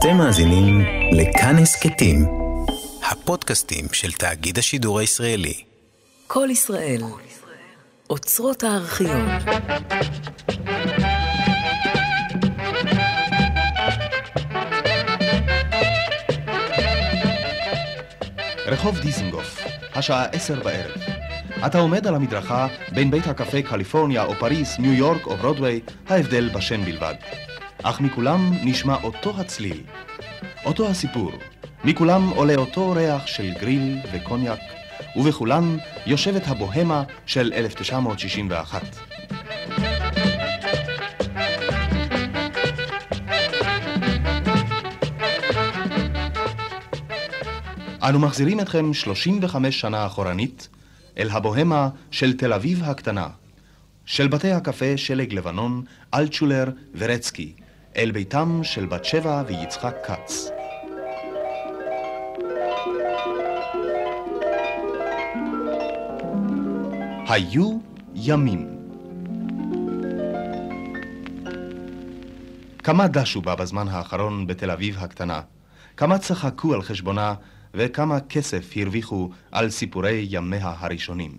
אתם מאזינים לכאן הסכתים, הפודקאסטים של תאגיד השידור הישראלי. כל ישראל, אוצרות הארכיון. רחוב דיזנגוף, השעה עשר בערב. אתה עומד על המדרכה בין בית הקפה קליפורניה או פריס, ניו יורק או ברודוויי, ההבדל בשם בלבד. אך מכולם נשמע אותו הצליל, אותו הסיפור. מכולם עולה אותו ריח של גריל וקוניאק, ובכולן יושבת הבוהמה של 1961. אנו מחזירים אתכם 35 שנה אחורנית אל הבוהמה של תל אביב הקטנה, של בתי הקפה שלג לבנון, אלטשולר ורצקי, אל ביתם של בת שבע ויצחק כץ. היו ימים. כמה דשו בה בזמן האחרון בתל אביב הקטנה, כמה צחקו על חשבונה וכמה כסף הרוויחו על סיפורי ימיה הראשונים.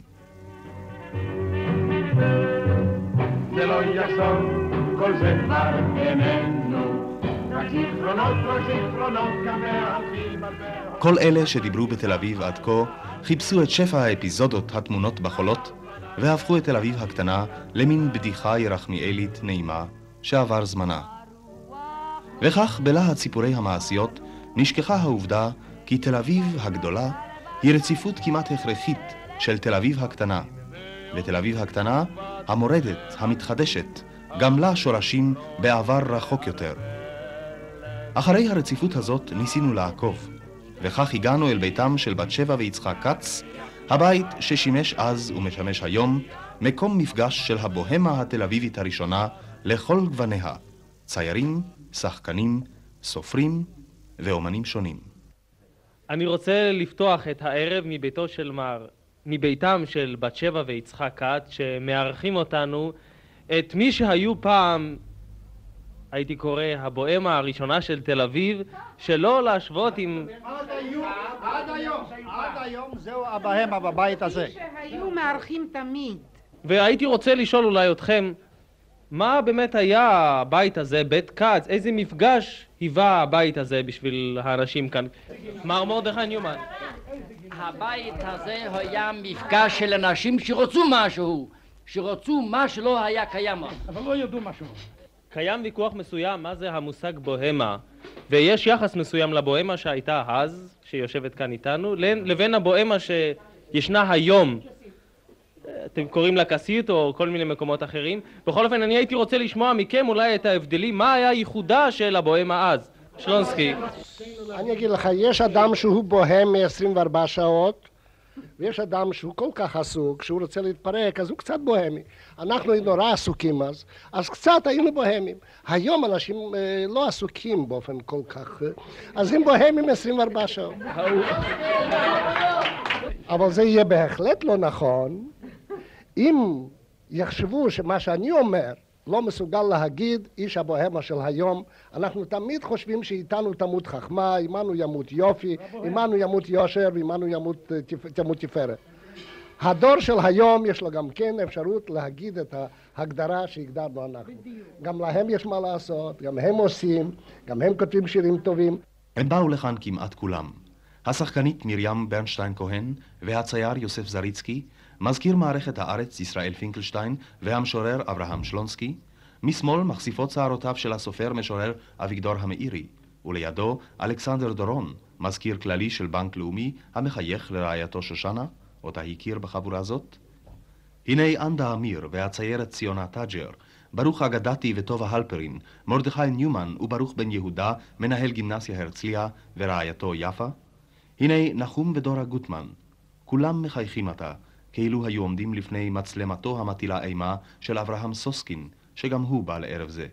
זה לא יחזור, זה איננו, כל אלה שדיברו בתל אביב עד כה, חיפשו את שפע האפיזודות הטמונות בחולות, והפכו את תל אביב הקטנה למין בדיחה ירחמיאלית נעימה, שעבר זמנה. וכך בלהט סיפורי המעשיות, נשכחה העובדה כי תל אביב הגדולה היא רציפות כמעט הכרחית של תל אביב הקטנה, ותל אביב הקטנה, המורדת, המתחדשת, גם לה שורשים בעבר רחוק יותר. אחרי הרציפות הזאת ניסינו לעקוב, וכך הגענו אל ביתם של בת שבע ויצחק כץ, הבית ששימש אז ומשמש היום מקום מפגש של הבוהמה התל אביבית הראשונה לכל גווניה, ציירים, שחקנים, סופרים ואומנים שונים. אני רוצה לפתוח את הערב מביתו של מר, מביתם של בת שבע ויצחק כץ, שמארחים אותנו, את מי שהיו פעם, הייתי קורא, הבוהמה הראשונה של תל אביב, שלא להשוות עם... עד היום, עד היום, עד היום זהו הבוהמה בבית הזה. שהיו מארחים תמיד. והייתי רוצה לשאול אולי אתכם, מה באמת היה הבית הזה, בית כץ? איזה מפגש היווה הבית הזה בשביל האנשים כאן? מר מרדכי ניומן. הבית הזה היה מפגש של אנשים שרצו משהו, שרצו מה שלא היה קיים. אבל לא ידעו משהו. קיים ויכוח מסוים מה זה המושג בוהמה, ויש יחס מסוים לבוהמה שהייתה אז, שיושבת כאן איתנו, לבין הבוהמה שישנה היום אתם קוראים לה כסית או כל מיני מקומות אחרים. בכל אופן, אני הייתי רוצה לשמוע מכם אולי את ההבדלים, מה היה ייחודה של הבוהמה אז? שלונסקי. אני אגיד לך, יש אדם שהוא בוהם מ-24 שעות, ויש אדם שהוא כל כך עסוק, שהוא רוצה להתפרק, אז הוא קצת בוהמי. אנחנו נורא עסוקים אז, אז קצת היינו בוהמים. היום אנשים אה, לא עסוקים באופן כל כך, אז הם בוהמים 24 שעות. אבל זה יהיה בהחלט לא נכון אם יחשבו שמה שאני אומר לא מסוגל להגיד איש הבוהמה של היום, אנחנו תמיד חושבים שאיתנו תמות חכמה, עמנו ימות יופי, עמנו ימות יושר ועמנו ימות, תמות תפארת. הדור של היום יש לו גם כן אפשרות להגיד את ההגדרה שהגדרנו אנחנו. גם להם יש מה לעשות, גם הם עושים, גם הם כותבים שירים טובים. הם באו לכאן כמעט כולם. השחקנית מרים ברנשטיין כהן והצייר יוסף זריצקי מזכיר מערכת הארץ ישראל פינקלשטיין והמשורר אברהם שלונסקי, משמאל מכסיפות שערותיו של הסופר משורר אביגדור המאירי, ולידו אלכסנדר דורון, מזכיר כללי של בנק לאומי המחייך לרעייתו שושנה, אותה הכיר בחבורה זאת. הנה אנדה עמיר והציירת ציונה טאג'ר, ברוך אגדתי וטובה הלפרין, מרדכי ניומן וברוך בן יהודה, מנהל גימנסיה הרצליה ורעייתו יפה. הנה נחום ודורה גוטמן, כולם מחייכים עתה, כאילו היו עומדים לפני מצלמתו המטילה אימה של אברהם סוסקין, שגם הוא בא לערב זה,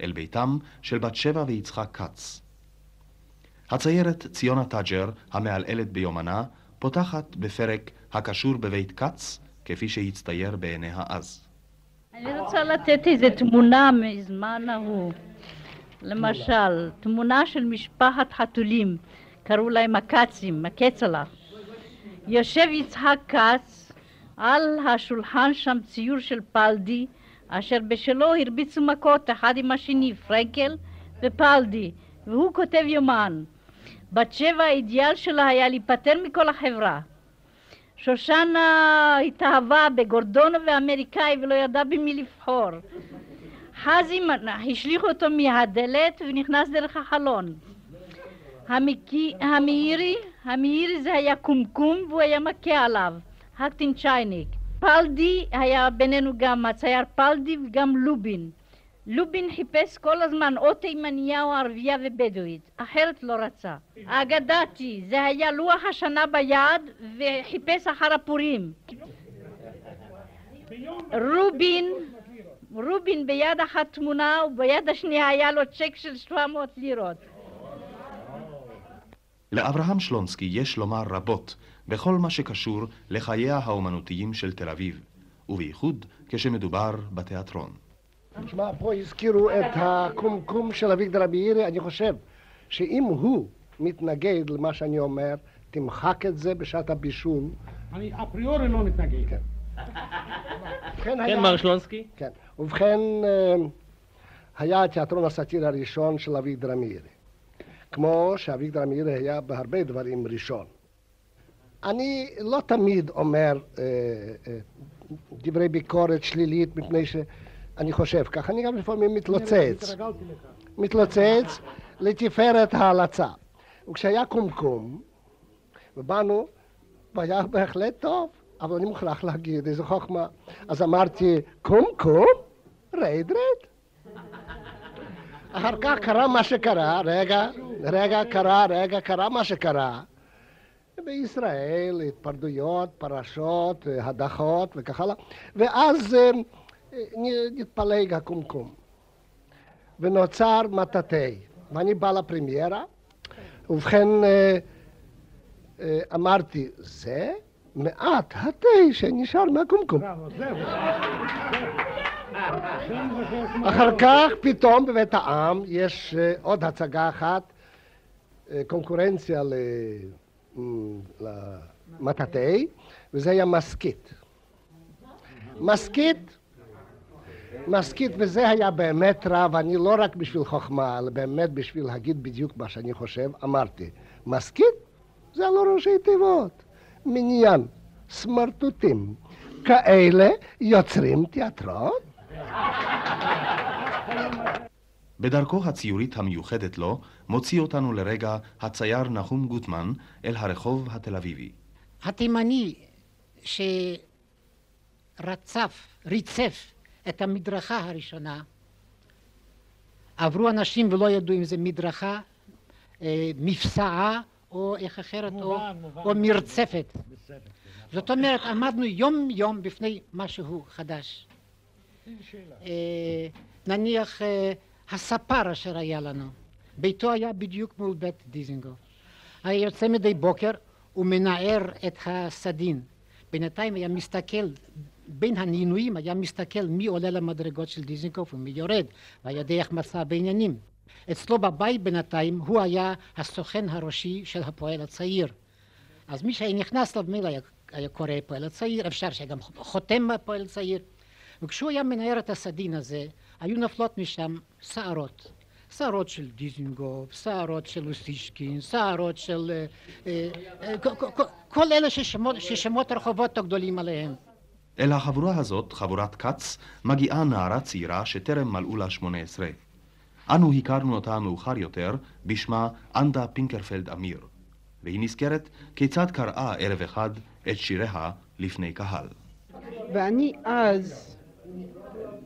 אל ביתם של בת שבע ויצחק כץ. הציירת ציונה טאג'ר, המעלעלת ביומנה, פותחת בפרק הקשור בבית כץ, כפי שהצטייר בעיניה אז. אני רוצה לתת איזו תמונה מזמן ההוא. למשל, תמונה של משפחת חתולים, קראו להם הכצים, הכצלח. יושב יצחק כץ, על השולחן שם ציור של פלדי, אשר בשלו הרביצו מכות אחד עם השני, פרנקל ופלדי, והוא כותב יומן. בת שבע האידיאל שלה היה להיפטר מכל החברה. שושנה התאהבה בגורדונו ואמריקאי ולא ידעה במי לבחור. חזי השליכו אותו מהדלת ונכנס דרך החלון. המקי, המאירי, המאירי זה היה קומקום והוא היה מכה עליו, הקטינצ'ייניק. פלדי היה בינינו גם הצייר פלדי וגם לובין. לובין חיפש כל הזמן או תימניה או ערבייה ובדואית, אחרת לא רצה. אגדתי, זה היה לוח השנה ביד וחיפש אחר הפורים. רובין, רובין ביד אחת תמונה וביד השנייה היה לו צ'ק של 700 לירות. לאברהם שלונסקי יש לומר רבות בכל מה שקשור לחייה האומנותיים של תל אביב, ובייחוד כשמדובר בתיאטרון. תשמע, פה הזכירו את הקומקום של אביגדור אבירי, אני חושב שאם הוא מתנגד למה שאני אומר, תמחק את זה בשעת הבישול. אני אפריורי לא מתנגד. כן. כן, מר שלונסקי? כן. ובכן, אה, היה התיאטרון הסאטירי הראשון של אביגדור אמירי. כמו שאביגדור אמירי היה בהרבה דברים ראשון. אני לא תמיד אומר אה, אה, דברי ביקורת שלילית מפני ש... אני חושב כך, אני גם לפעמים מתלוצץ. מתלוצץ לתפארת ההלצה. וכשהיה קומקום, ובאנו, והיה בהחלט טוב, אבל אני מוכרח להגיד איזו חוכמה. אז אמרתי, קומקום? רד רד. אחר כך קרה מה שקרה, רגע, רגע קרה, רגע קרה מה שקרה. בישראל התפרדויות, פרשות, הדחות וכך הלאה, ואז אה, נתפלג הקומקום. ונוצר מטאטי. ואני בא לפרמיירה, ובכן אה, אה, אמרתי, זה מעט התה שנשאר מהקומקום. אחר כך פתאום בבית העם יש אה, עוד הצגה אחת, קונקורנציה למטאטי, וזה היה מסכית. מסכית מסכית, וזה היה באמת רע, ואני לא רק בשביל חוכמה, אלא באמת בשביל להגיד בדיוק מה שאני חושב, אמרתי, מסכית זה לא ראשי תיבות, מניין, סמרטוטים. כאלה יוצרים תיאטרון? בדרכו הציורית המיוחדת לו, מוציא אותנו לרגע הצייר נחום גוטמן אל הרחוב התל אביבי. התימני שרצף, ריצף את המדרכה הראשונה. עברו אנשים ולא ידעו אם זה מדרכה, אה, מפסעה או איך אחרת, מובן, או, מובן. או מרצפת. זאת אומרת, עמדנו יום יום בפני משהו חדש. אה, נניח אה, הספר אשר היה לנו, ביתו היה בדיוק מול בית דיזינגוף. היה יוצא מדי בוקר ומנער את הסדין. בינתיים היה מסתכל בין הנינויים היה מסתכל מי עולה למדרגות של דיזנגוף ומי יורד, והיה איך מצא בעניינים. אצלו בבית בינתיים הוא היה הסוכן הראשי של הפועל הצעיר. אז מי שהיה נכנס מילה היה, היה קורא פועל הצעיר, אפשר שגם חותם הפועל הצעיר. וכשהוא היה מנער את הסדין הזה, היו נופלות משם שערות. שערות של דיזנגוף, שערות של אוסישקין, שערות של... אה, אה, אה, כל אלה ששמות הרחובות הגדולים עליהם. אל החבורה הזאת, חבורת כץ, מגיעה נערה צעירה שטרם מלאו לה שמונה עשרה. אנו הכרנו אותה מאוחר יותר בשמה אנדה פינקרפלד עמיר, והיא נזכרת כיצד קראה ערב אחד את שיריה לפני קהל. ואני אז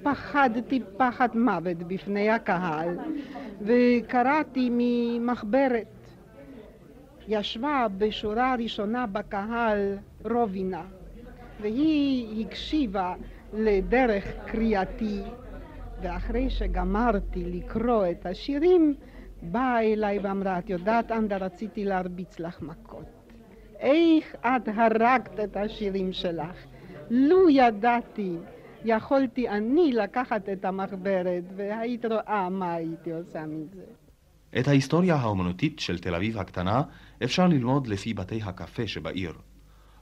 פחדתי פחד מוות בפני הקהל, וקראתי ממחברת. ישבה בשורה הראשונה בקהל רובינה. והיא הקשיבה לדרך קריאתי, ואחרי שגמרתי לקרוא את השירים, באה אליי ואמרה, את יודעת, אנדה, רציתי להרביץ לך מכות. איך את הרגת את השירים שלך? לו ידעתי יכולתי אני לקחת את המחברת והיית רואה מה הייתי עושה מזה. את ההיסטוריה האומנותית של תל אביב הקטנה אפשר ללמוד לפי בתי הקפה שבעיר.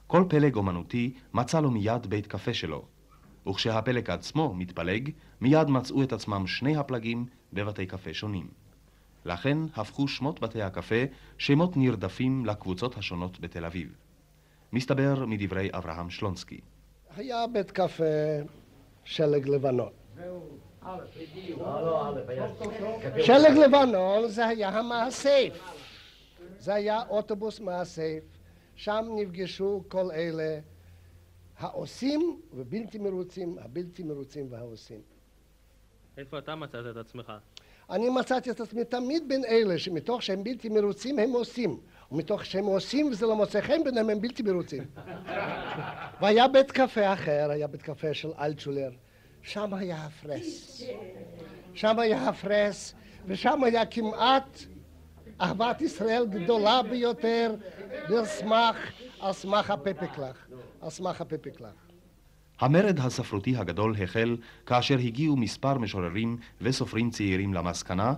כל פלג אומנותי מצא לו מיד בית קפה שלו, וכשהפלג עצמו מתפלג, מיד מצאו את עצמם שני הפלגים בבתי קפה שונים. לכן הפכו שמות בתי הקפה שמות נרדפים לקבוצות השונות בתל אביב. מסתבר מדברי אברהם שלונסקי. היה בית קפה שלג לבנון. שלג לבנון זה היה המאסף. זה היה אוטובוס מאסף. שם נפגשו כל אלה העושים ובלתי מרוצים, הבלתי מרוצים והעושים. איפה אתה מצאת את עצמך? אני מצאתי את עצמי תמיד בין אלה שמתוך שהם בלתי מרוצים הם עושים ומתוך שהם עושים וזה לא מוצא חן ביניהם הם בלתי מרוצים. והיה בית קפה אחר, היה בית קפה של אלטשולר. שם היה הפרס. שם היה הפרס ושם היה כמעט אהבת ישראל גדולה ביותר על על סמך הפפקלח על סמך הפפקלח. המרד הספרותי הגדול החל כאשר הגיעו מספר משוררים וסופרים צעירים למסקנה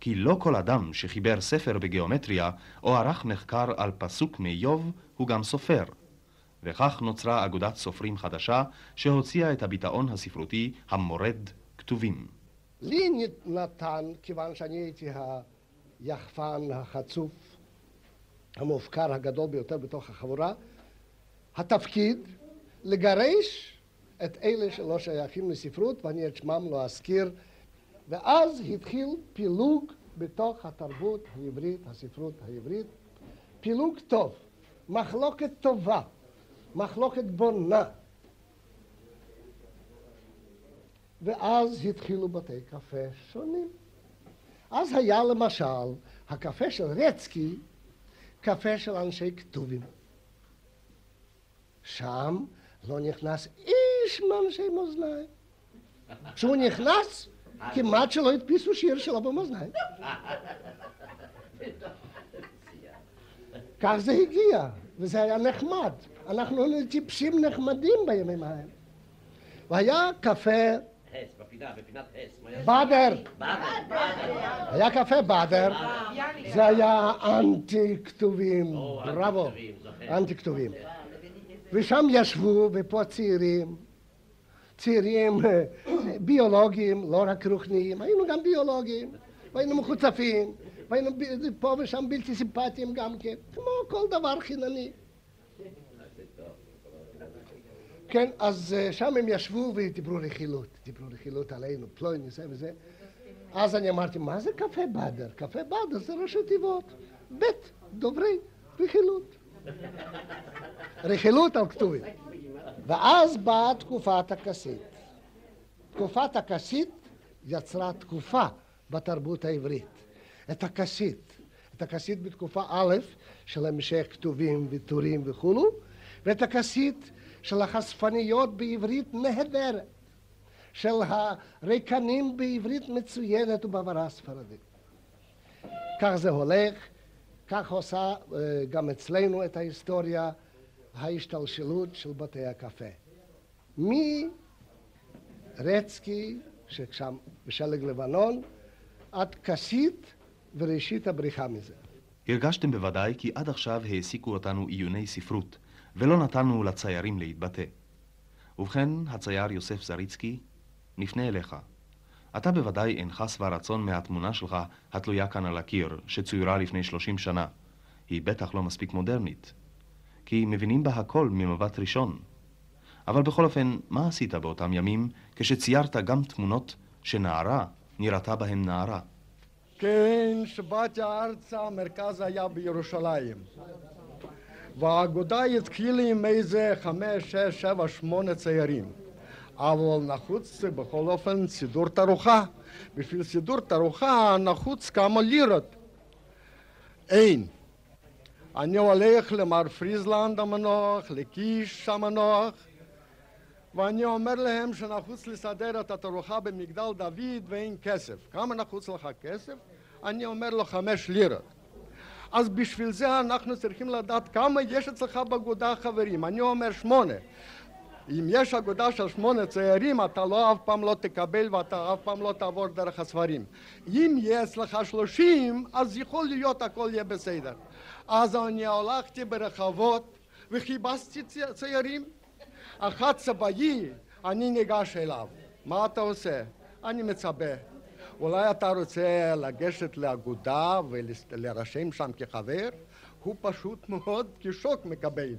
כי לא כל אדם שחיבר ספר בגיאומטריה או ערך מחקר על פסוק מאיוב הוא גם סופר. וכך נוצרה אגודת סופרים חדשה שהוציאה את הביטאון הספרותי המורד כתובים. לי נתן, כיוון שאני הייתי היחפן, החצוף, המופקר הגדול ביותר בתוך החבורה, התפקיד לגרש את אלה שלא שייכים לספרות, ואני את שמם לא אזכיר, ואז התחיל פילוג בתוך התרבות העברית, הספרות העברית, פילוג טוב, מחלוקת טובה, מחלוקת בונה. ואז התחילו בתי קפה שונים. אז היה למשל הקפה של רצקי, קפה של אנשי כתובים. שם לא נכנס איש מאנשי מאזניים. כשהוא נכנס, כמעט שלא הדפיסו שיר שלו במאזניים. כך זה הגיע, וזה היה נחמד. אנחנו היינו טיפשים נחמדים בימים ההם. והיה קפה... באדר. היה קפה באדר. זה היה אנטי כתובים. בראבו. אנטי כתובים. ושם ישבו, ופה צעירים, צעירים ביולוגים, לא רק רוחניים, היינו גם ביולוגים, והיינו מחוצפים, והיינו פה ושם בלתי סימפטיים גם כן, כמו כל דבר חינני. כן, אז שם הם ישבו ודיברו רכילות, דיברו רכילות עלינו, פלויני, זה וזה. אז אני אמרתי, מה זה קפה באדר? קפה באדר זה ראשי תיבות, בית דוברי רכילות. רכילות על כתובים. ואז באה תקופת הכסית. תקופת הכסית יצרה תקופה בתרבות העברית. את הכסית. את הכסית בתקופה א' של המשך כתובים וטורים וכולו, ואת הכסית של החשפניות בעברית נהדרת, של הריקנים בעברית מצוינת ובעברה ספרדית. כך זה הולך, כך עושה גם אצלנו את ההיסטוריה ההשתלשלות של בתי הקפה. מרצקי, ששם בשלג לבנון, עד כסית וראשית הבריחה מזה. הרגשתם בוודאי כי עד עכשיו העסיקו אותנו עיוני ספרות, ולא נתנו לציירים להתבטא. ובכן, הצייר יוסף זריצקי, נפנה אליך. אתה בוודאי אינך שבע רצון מהתמונה שלך התלויה כאן על הקיר, שצוירה לפני שלושים שנה. היא בטח לא מספיק מודרנית. כי מבינים בה הכל ממבט ראשון. אבל בכל אופן, מה עשית באותם ימים כשציירת גם תמונות שנערה נראתה בהן נערה? כן, שבאתי ארצה, המרכז היה בירושלים. והאגודה התחילה עם איזה חמש, שש, שבע, שמונה ציירים. אבל נחוץ בכל אופן סידור תערוכה. בשביל סידור תערוכה נחוץ כמה לירות. אין. אני הולך למר פריזלנד המנוח, לקיש המנוח, ואני אומר להם שנחוץ לסדר את התערוכה במגדל דוד ואין כסף. כמה נחוץ לך כסף? אני אומר לו חמש לירות. אז בשביל זה אנחנו צריכים לדעת כמה יש אצלך באגודה חברים. אני אומר שמונה. אם יש אגודה של שמונה ציירים, אתה לא אף פעם לא תקבל ואתה אף פעם לא תעבור דרך הספרים. אם יהיה אצלך שלושים, אז יכול להיות הכל יהיה בסדר. אז אני הלכתי ברחבות וחיפשתי ציירים. אחד צבאי, אני ניגש אליו. מה אתה עושה? אני מצפה. אולי אתה רוצה לגשת לאגודה ולהירשם שם כחבר? הוא פשוט מאוד כשוק מקבל.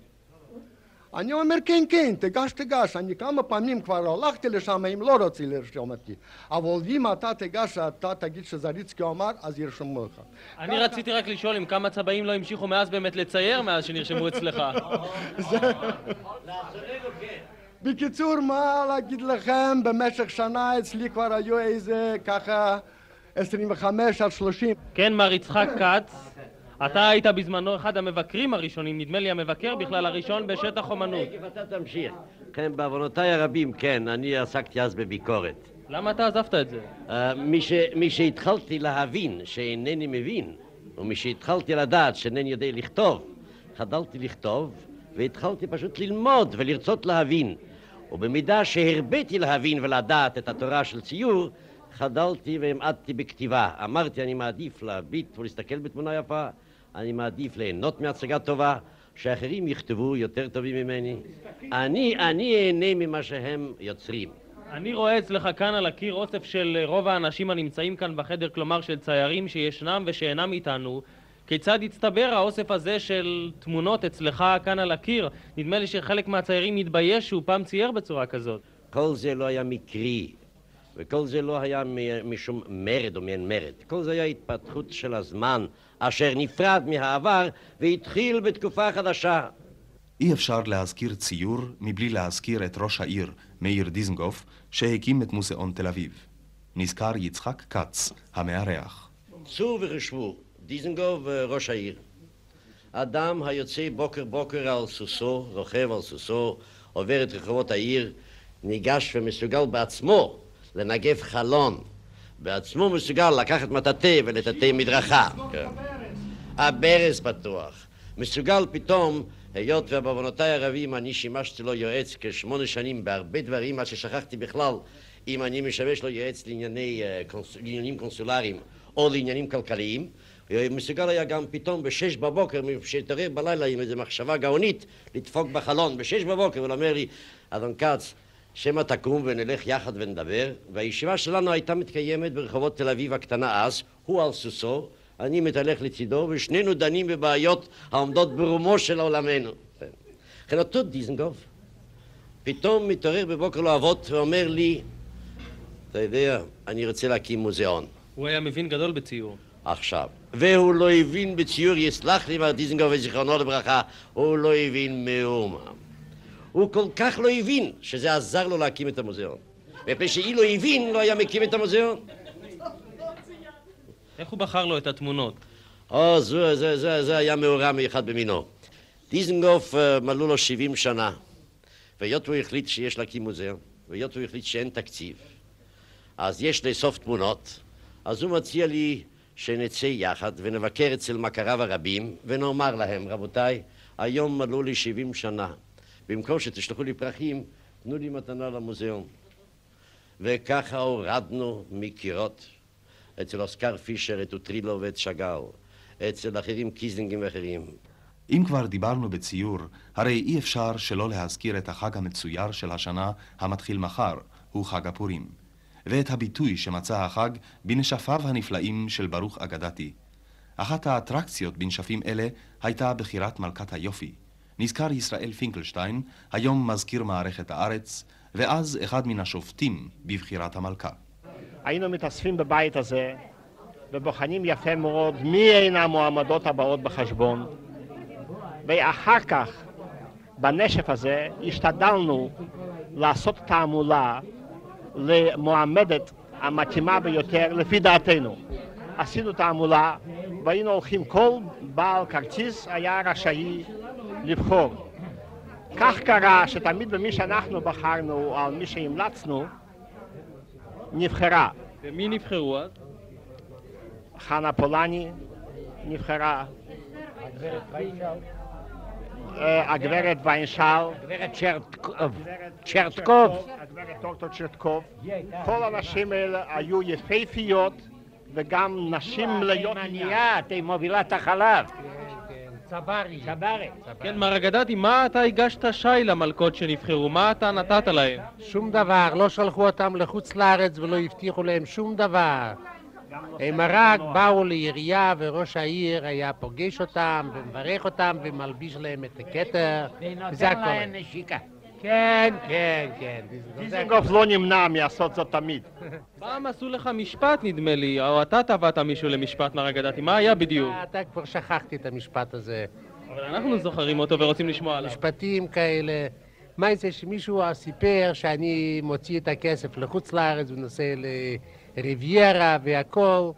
אני אומר כן כן, תיגש תיגש, אני כמה פעמים כבר הלכתי לשם, הם לא רוצים לרשום אותי. אבל אם אתה תיגש, אתה תגיד שזריצקי אמר, אז ירשמו לך. אני רציתי רק לשאול אם כמה צבעים לא המשיכו מאז באמת לצייר מאז שנרשמו אצלך. בקיצור, מה להגיד לכם, במשך שנה אצלי כבר היו איזה ככה 25 עד 30. כן, מר יצחק כץ. אתה היית בזמנו אחד המבקרים הראשונים, נדמה לי המבקר בכלל הראשון בשטח אומנות. אתה תמשיך. כן, בעוונותיי הרבים, כן, אני עסקתי אז בביקורת. למה אתה עזבת את זה? Uh, משהתחלתי להבין שאינני מבין, ומשהתחלתי לדעת שאינני יודע לכתוב, חדלתי לכתוב, והתחלתי פשוט ללמוד ולרצות להבין. ובמידה שהרביתי להבין ולדעת את התורה של ציור, חדלתי והמעטתי בכתיבה. אמרתי, אני מעדיף להביט ולהסתכל בתמונה יפה, אני מעדיף ליהנות מהצגה טובה, שאחרים יכתבו יותר טובים ממני. אני, אני אהנה ממה שהם יוצרים. אני רואה אצלך כאן על הקיר אוסף של רוב האנשים הנמצאים כאן בחדר, כלומר של ציירים שישנם ושאינם איתנו. כיצד הצטבר האוסף הזה של תמונות אצלך כאן על הקיר? נדמה לי שחלק מהציירים התבייש שהוא פעם צייר בצורה כזאת. כל זה לא היה מקרי, וכל זה לא היה משום מרד או מעין מרד. כל זה היה התפתחות של הזמן, אשר נפרד מהעבר והתחיל בתקופה חדשה. אי אפשר להזכיר ציור מבלי להזכיר את ראש העיר, מאיר דיזנגוף, שהקים את מוזיאון תל אביב. נזכר יצחק כץ, המארח. צאו וחשבו, דיזנגוף ראש העיר. אדם היוצא בוקר בוקר על סוסו, רוכב על סוסו, עובר את רחובות העיר, ניגש ומסוגל בעצמו לנגב חלון, בעצמו מסוגל לקחת מטאטא ולטאטא מדרכה. כן. הברז פתוח. מסוגל פתאום, היות ובעוונותיי הרבים אני שימשתי לו יועץ כשמונה שנים בהרבה דברים, עד ששכחתי בכלל אם אני משמש לו יועץ לענייני, אה, לעניינים קונסולריים או לעניינים כלכליים. מסוגל היה גם פתאום בשש בבוקר, כשהתערב בלילה עם איזו מחשבה גאונית, לדפוק בחלון בשש בבוקר ולומר לי, אדון כץ, שמא תקום ונלך יחד ונדבר, והישיבה שלנו הייתה מתקיימת ברחובות תל אביב הקטנה אז, הוא על סוסו, אני מתהלך לצידו, ושנינו דנים בבעיות העומדות ברומו של עולמנו. לכן אותו דיזנגוף פתאום מתעורר בבוקר לאבות ואומר לי, אתה יודע, אני רוצה להקים מוזיאון. הוא היה מבין גדול בציור. עכשיו. והוא לא הבין בציור, יסלח לי מר דיזנגוף וזיכרונו לברכה, הוא לא הבין מאומה. הוא כל כך לא הבין שזה עזר לו להקים את המוזיאון. מפני שאילו הבין, לא היה מקים את המוזיאון. איך הוא בחר לו את התמונות? או, זה, זה, זה, זה היה מאורע מאחד במינו. דיזנגוף uh, מלאו לו 70 שנה, והיות הוא החליט שיש להקים מוזיאון, והיות הוא החליט שאין תקציב, אז יש לאסוף תמונות, אז הוא מציע לי שנצא יחד ונבקר אצל מכריו הרבים, ונאמר להם, רבותיי, היום מלאו לי 70 שנה. במקום שתשלחו לי פרחים, תנו לי מתנה למוזיאון. וככה הורדנו מקירות אצל אוסקר פישר את אוטרילו ואת שאגאל, אצל אחרים קיזלינגים ואחרים. אם כבר דיברנו בציור, הרי אי אפשר שלא להזכיר את החג המצויר של השנה המתחיל מחר, הוא חג הפורים, ואת הביטוי שמצא החג בנשפיו הנפלאים של ברוך אגדתי. אחת האטרקציות בנשפים אלה הייתה בחירת מלכת היופי. נזכר ישראל פינקלשטיין, היום מזכיר מערכת הארץ, ואז אחד מן השופטים בבחירת המלכה. היינו מתאספים בבית הזה ובוחנים יפה מאוד מי הן המועמדות הבאות בחשבון ואחר כך בנשף הזה השתדלנו לעשות תעמולה למועמדת המתאימה ביותר לפי דעתנו. עשינו תעמולה והיינו הולכים, כל בעל כרטיס היה רשאי לבחור. כך קרה שתמיד במי שאנחנו בחרנו, על מי שהמלצנו, נבחרה. ומי נבחרו אז? חנה פולני נבחרה. הגברת ויינשל. הגברת צ'רטקוב. הגברת דוקטור צ'רטקוב. כל הנשים האלה היו יפהפיות וגם נשים מלאות עניין. היא מובילת החלב. צברי. צברי. כן, מר אגדתי, מה אתה הגשת שי למלכות שנבחרו? מה אתה נתת להם? שום דבר, לא שלחו אותם לחוץ לארץ ולא הבטיחו להם שום דבר. הם רק באו לעירייה וראש העיר היה פוגש אותם ומברך אותם ומלביש להם את הכתר וזה הכל. להם נשיקה. כן, כן, כן. דיזנגוף לא נמנע מעשות זאת תמיד. פעם עשו לך משפט נדמה לי, או אתה תבעת מישהו למשפט מר אגדתי, מה היה בדיוק? אתה כבר שכחתי את המשפט הזה. אבל אנחנו זוכרים אותו ורוצים לשמוע עליו. משפטים כאלה. מה זה שמישהו סיפר שאני מוציא את הכסף לחוץ לארץ ונוסע לריביירה והכל.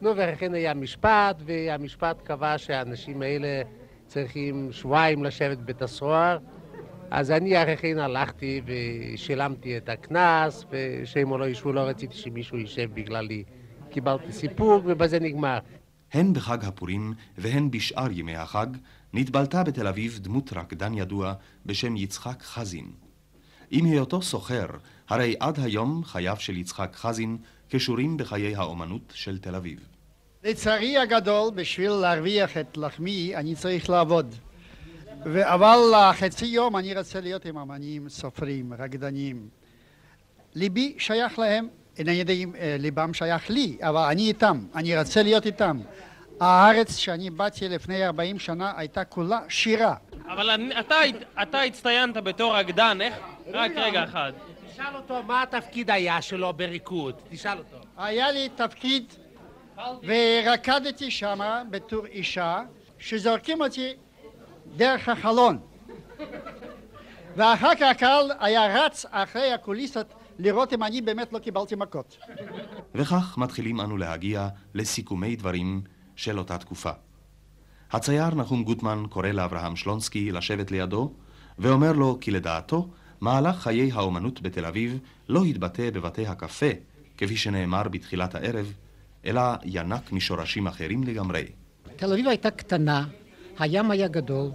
נו, ולכן היה משפט, והמשפט קבע שהאנשים האלה צריכים שבועיים לשבת בבית הסוהר. אז אני אחרי כן הלכתי ושילמתי את הקנס, ושם או לא ישבו, לא רציתי שמישהו יישב בגללי. קיבלתי סיפוק, ובזה נגמר. הן בחג הפורים והן בשאר ימי החג נתבלטה בתל אביב דמות רקדן ידוע בשם יצחק חזין. עם היותו סוחר, הרי עד היום חייו של יצחק חזין קשורים בחיי האומנות של תל אביב. לצערי הגדול, בשביל להרוויח את לחמי, אני צריך לעבוד. אבל חצי יום אני רוצה להיות עם אמנים, סופרים, רקדנים. ליבי שייך להם, אינני יודע אם ליבם שייך לי, אבל אני איתם, אני רוצה להיות איתם. הארץ שאני באתי לפני 40 שנה הייתה כולה שירה. אבל אני, אתה, אתה הצטיינת בתור רקדן, איך? רק רגע אחד. תשאל אותו מה התפקיד היה שלו בריקוד, תשאל אותו. היה לי תפקיד ורקדתי שמה בתור אישה שזורקים אותי דרך החלון. ואחר כך הקהל היה רץ אחרי הקוליסות לראות אם אני באמת לא קיבלתי מכות. וכך מתחילים אנו להגיע לסיכומי דברים של אותה תקופה. הצייר נחום גוטמן קורא לאברהם שלונסקי לשבת לידו, ואומר לו כי לדעתו מהלך חיי האומנות בתל אביב לא התבטא בבתי הקפה, כפי שנאמר בתחילת הערב, אלא ינק משורשים אחרים לגמרי. תל אביב הייתה קטנה, הים היה גדול,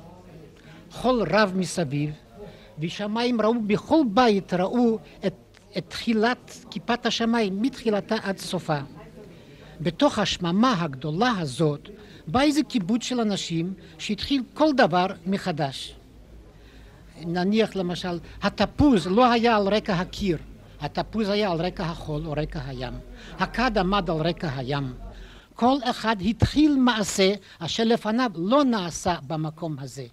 חול רב מסביב, ושמיים ראו, בכל בית ראו את, את תחילת כיפת השמיים, מתחילתה עד סופה. בתוך השממה הגדולה הזאת, בא איזה קיבוץ של אנשים שהתחיל כל דבר מחדש. נניח למשל, התפוז לא היה על רקע הקיר, התפוז היה על רקע החול או רקע הים. הכד עמד על רקע הים. כל אחד התחיל מעשה אשר לפניו לא נעשה במקום הזה.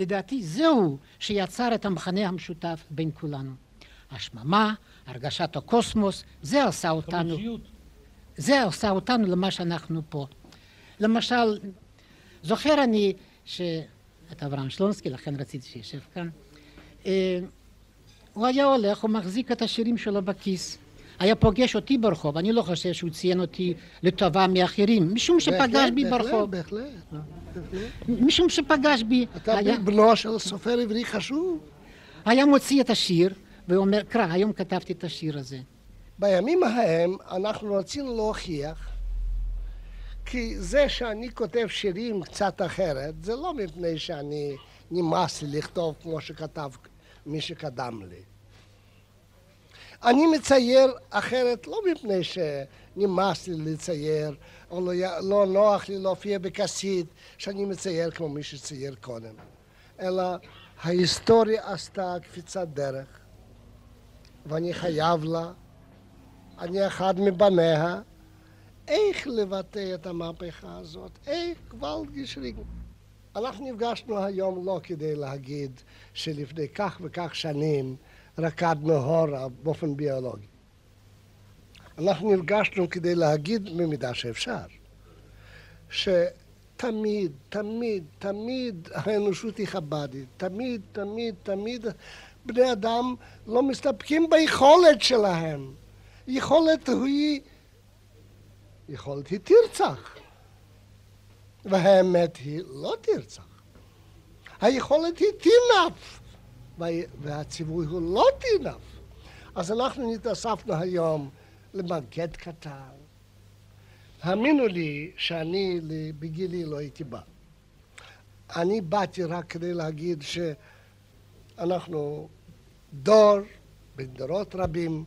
לדעתי זהו שיצר את המכנה המשותף בין כולנו. השממה, הרגשת הקוסמוס, זה עשה אותנו, זה עשה אותנו למה שאנחנו פה. למשל, זוכר אני ש... את אברהם שלונסקי, לכן רציתי שישב כאן. הוא היה הולך, הוא מחזיק את השירים שלו בכיס. היה פוגש אותי ברחוב, אני לא חושב שהוא ציין אותי לטובה מאחרים, משום שפגש בי ברחוב. בהחלט, בהחלט. משום שפגש בי. אתה בנו של סופר עברי חשוב. היה מוציא את השיר ואומר, קרא, היום כתבתי את השיר הזה. בימים ההם אנחנו רצינו להוכיח כי זה שאני כותב שירים קצת אחרת, זה לא מפני שאני נמאס לי לכתוב כמו שכתב מי שקדם לי. אני מצייר אחרת לא מפני שנמאס לי לצייר, או לא, לא נוח לי להופיע בכסית שאני מצייר כמו מי שצייר קודם, אלא ההיסטוריה עשתה קפיצת דרך, ואני חייב לה, אני אחד מבניה, איך לבטא את המהפכה הזאת, איך גוואלד גשרינג. אנחנו נפגשנו היום לא כדי להגיד שלפני כך וכך שנים רקדנו הורה באופן ביולוגי. אנחנו נפגשנו כדי להגיד במידה שאפשר, שתמיד, תמיד, תמיד האנושות היא חב"דית, תמיד, תמיד, תמיד בני אדם לא מסתפקים ביכולת שלהם. יכולת היא, יכולת היא תרצח, והאמת היא לא תרצח. היכולת היא תינף. והציווי הוא לא תינף. אז אנחנו נתאספנו היום למגד קטן. האמינו לי שאני בגילי לא הייתי בא. אני באתי רק כדי להגיד שאנחנו דור, בדורות רבים,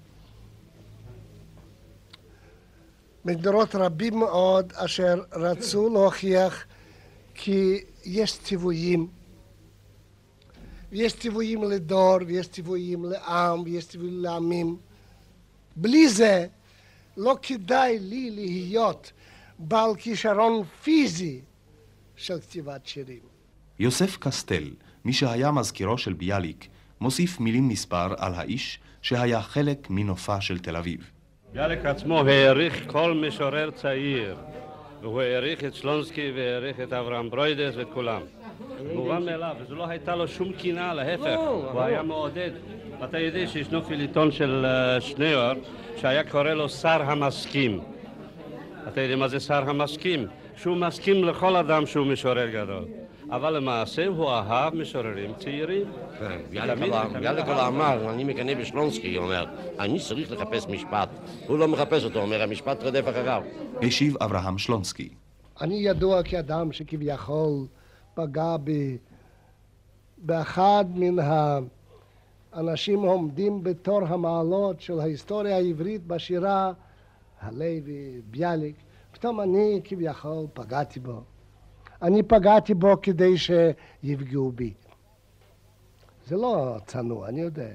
בדורות רבים מאוד אשר רצו להוכיח כי יש ציוויים ויש ציוויים לדור ויש ציוויים לעם ויש ציוויים לעמים בלי זה לא כדאי לי להיות בעל כישרון פיזי של כתיבת שירים. יוסף קסטל, מי שהיה מזכירו של ביאליק, מוסיף מילים מספר על האיש שהיה חלק מנופה של תל אביב. ביאליק עצמו העריך כל משורר צעיר, והוא העריך את שלונסקי והעריך את אברהם ברוידס ואת כולם. מובן מאליו, וזו לא הייתה לו שום קינה, להפך, הוא היה מעודד. אתה יודע שישנו פיליטון של אה, שניאור שהיה קורא לו שר המסכים. אתה יודע מה זה שר המסכים? שהוא מסכים לכל אדם שהוא משורר גדול. אבל למעשה הוא אהב משוררים צעירים. כן, ביאלקה אמר, אני מקנא בשלונסקי, הוא אומר, אני צריך לחפש משפט. הוא לא מחפש אותו, אומר, המשפט רודף אחריו. השיב אברהם שלונסקי. אני ידוע כאדם שכביכול פגע בי באחד מן האנשים העומדים בתור המעלות של ההיסטוריה העברית בשירה, הלוי, ביאליק. פתאום אני כביכול פגעתי בו. אני פגעתי בו כדי שיפגעו בי. זה לא צנוע, אני יודע.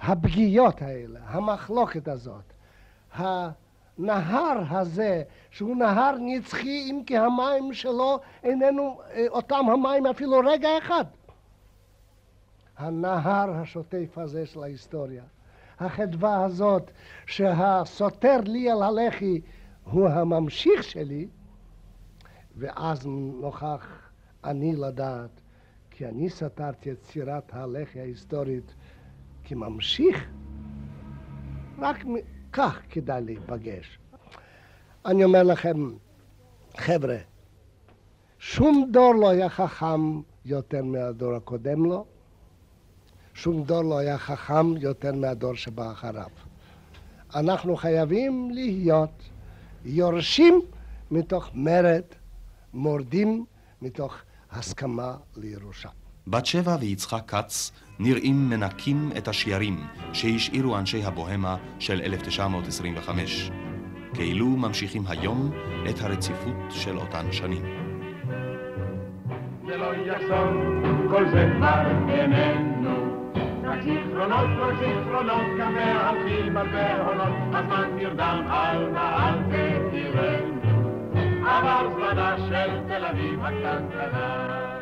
הפגיעות האלה, המחלוקת הזאת, הנהר הזה, שהוא נהר נצחי, אם כי המים שלו איננו אותם המים אפילו רגע אחד. הנהר השוטף הזה של ההיסטוריה. החדווה הזאת שהסותר לי על הלחי הוא הממשיך שלי, ואז נוכח אני לדעת, כי אני סתרתי את סירת הלחי ההיסטורית כממשיך, רק כך כדאי להיפגש. אני אומר לכם, חבר'ה, שום דור לא היה חכם יותר מהדור הקודם לו, שום דור לא היה חכם יותר מהדור שבא אחריו. אנחנו חייבים להיות יורשים מתוך מרד, מורדים מתוך הסכמה לירושה. בת שבע ויצחק כץ נראים מנקים את השיירים שהשאירו אנשי הבוהמה של 1925, כאילו ממשיכים היום את הרציפות של אותן שנים. זה לא יחזור, כל זה כבר איננו זיכרונות, רק זיכרונות, גם מהלכים הרבה עונות, הזמן נרדם על מעל ותראנו, עבר זמנה של תל אביב הקטנטנה.